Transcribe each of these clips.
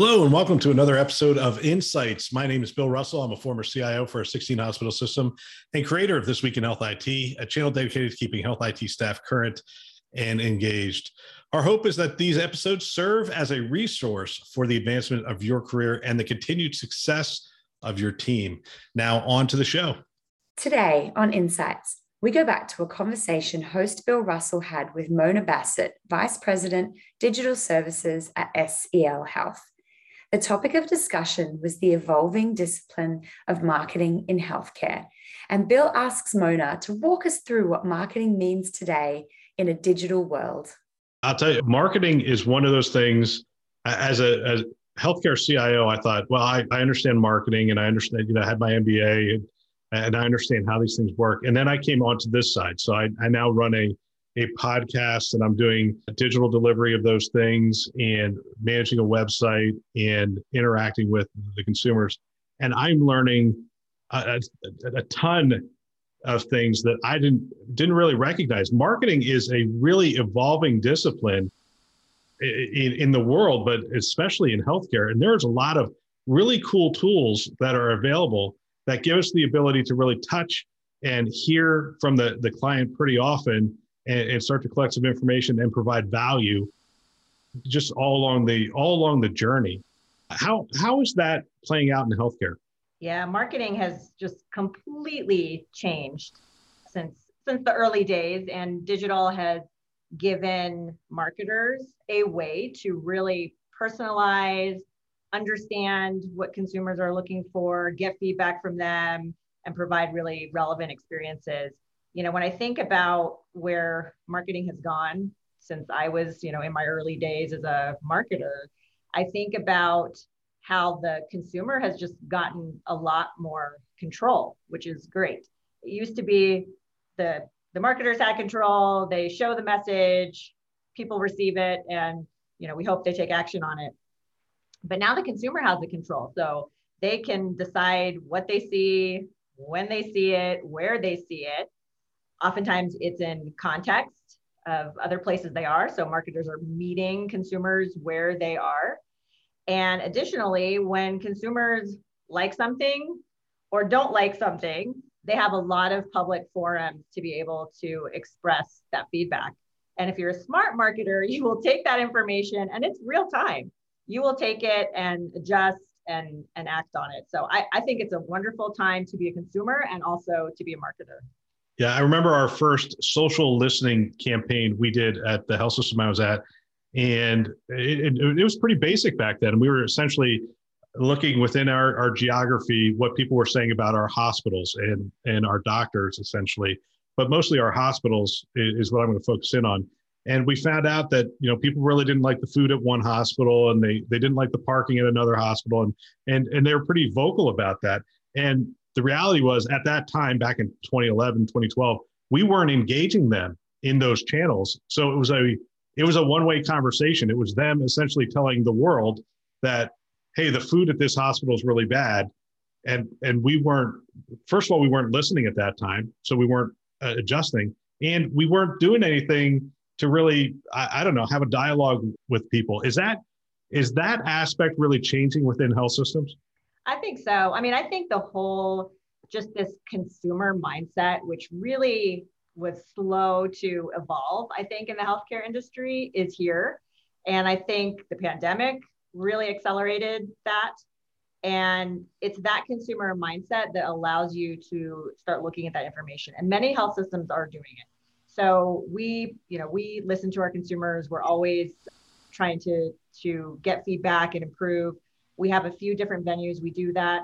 Hello, and welcome to another episode of Insights. My name is Bill Russell. I'm a former CIO for a 16 hospital system and creator of This Week in Health IT, a channel dedicated to keeping health IT staff current and engaged. Our hope is that these episodes serve as a resource for the advancement of your career and the continued success of your team. Now, on to the show. Today on Insights, we go back to a conversation host Bill Russell had with Mona Baset, Vice President, Digital Services at SCL Health. The topic of discussion was the evolving discipline of marketing in healthcare. And Bill asks Mona to walk us through what marketing means today in a digital world. I'll tell you, marketing is one of those things. As a as healthcare CIO, I thought, well, I, I understand marketing and I understand, you know, I had my MBA and, and I understand how these things work. And then I came onto this side. So I, I now run a a podcast and I'm doing digital delivery of those things and managing a website and interacting with the consumers. And I'm learning a, a, a ton of things that I didn't didn't really recognize. Marketing is a really evolving discipline in, in the world, but especially in healthcare. And there's a lot of really cool tools that are available that give us the ability to really touch and hear from the, the client pretty often and, and start to collect some information and provide value just all along the all along the journey. How how is that playing out in healthcare? Yeah, marketing has just completely changed since since the early days, and digital has given marketers a way to really personalize, understand what consumers are looking for, get feedback from them, and provide really relevant experiences you know, when I think about where marketing has gone since I was, you know, in my early days as a marketer, I think about how the consumer has just gotten a lot more control, which is great. It used to be the the marketers had control, they show the message, people receive it and you know, we hope they take action on it. But now the consumer has the control. So they can decide what they see, when they see it, where they see it, Oftentimes it's in context of other places they are. So marketers are meeting consumers where they are. And additionally, when consumers like something or don't like something, they have a lot of public forums to be able to express that feedback. And if you're a smart marketer, you will take that information and it's real time. You will take it and adjust and, and act on it. So I, I think it's a wonderful time to be a consumer and also to be a marketer. Yeah, I remember our first social listening campaign we did at the health system I was at, and it, it, it was pretty basic back then. We were essentially looking within our, our geography what people were saying about our hospitals and and our doctors essentially, but mostly our hospitals is, is what I'm going to focus in on. And we found out that you know people really didn't like the food at one hospital, and they they didn't like the parking at another hospital, and and and they were pretty vocal about that. And the reality was at that time back in 2011 2012 we weren't engaging them in those channels. So it was a it was a one-way conversation. It was them essentially telling the world that hey the food at this hospital is really bad. And and we weren't first of all we weren't listening at that time so we weren't uh, adjusting. And we weren't doing anything to really I, I don't know have a dialogue with people. Is that is that aspect really changing within health systems I think so. I mean, I think the whole just this consumer mindset, which really was slow to evolve, I think, in the healthcare industry, is here. And I think the pandemic really accelerated that. And it's that consumer mindset that allows you to start looking at that information. And many health systems are doing it. So we, you know, we listen to our consumers. We're always trying to to get feedback and improve. We have a few different venues we do that.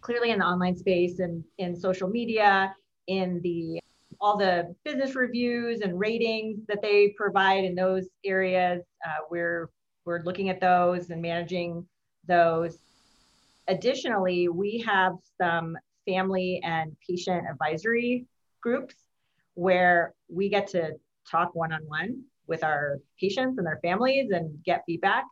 Clearly in the online space and in social media, in the all the business reviews and ratings that they provide in those areas, uh, we're we're looking at those and managing those. Additionally, we have some family and patient advisory groups where we get to talk one on one with our patients and their families and get feedback.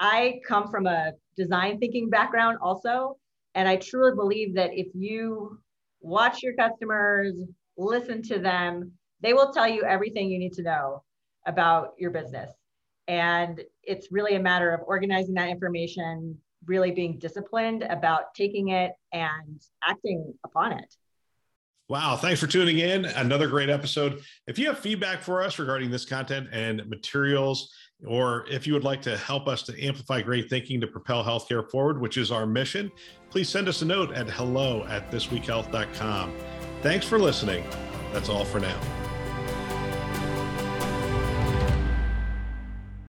I come from a design thinking background also. And I truly believe that if you watch your customers, listen to them, they will tell you everything you need to know about your business. And it's really a matter of organizing that information, really being disciplined about taking it and acting upon it. Wow. Thanks for tuning in. Another great episode. If you have feedback for us regarding this content and materials, or if you would like to help us to amplify great thinking to propel healthcare forward, which is our mission, please send us a note at hello at thisweekhealth.com. Thanks for listening. That's all for now.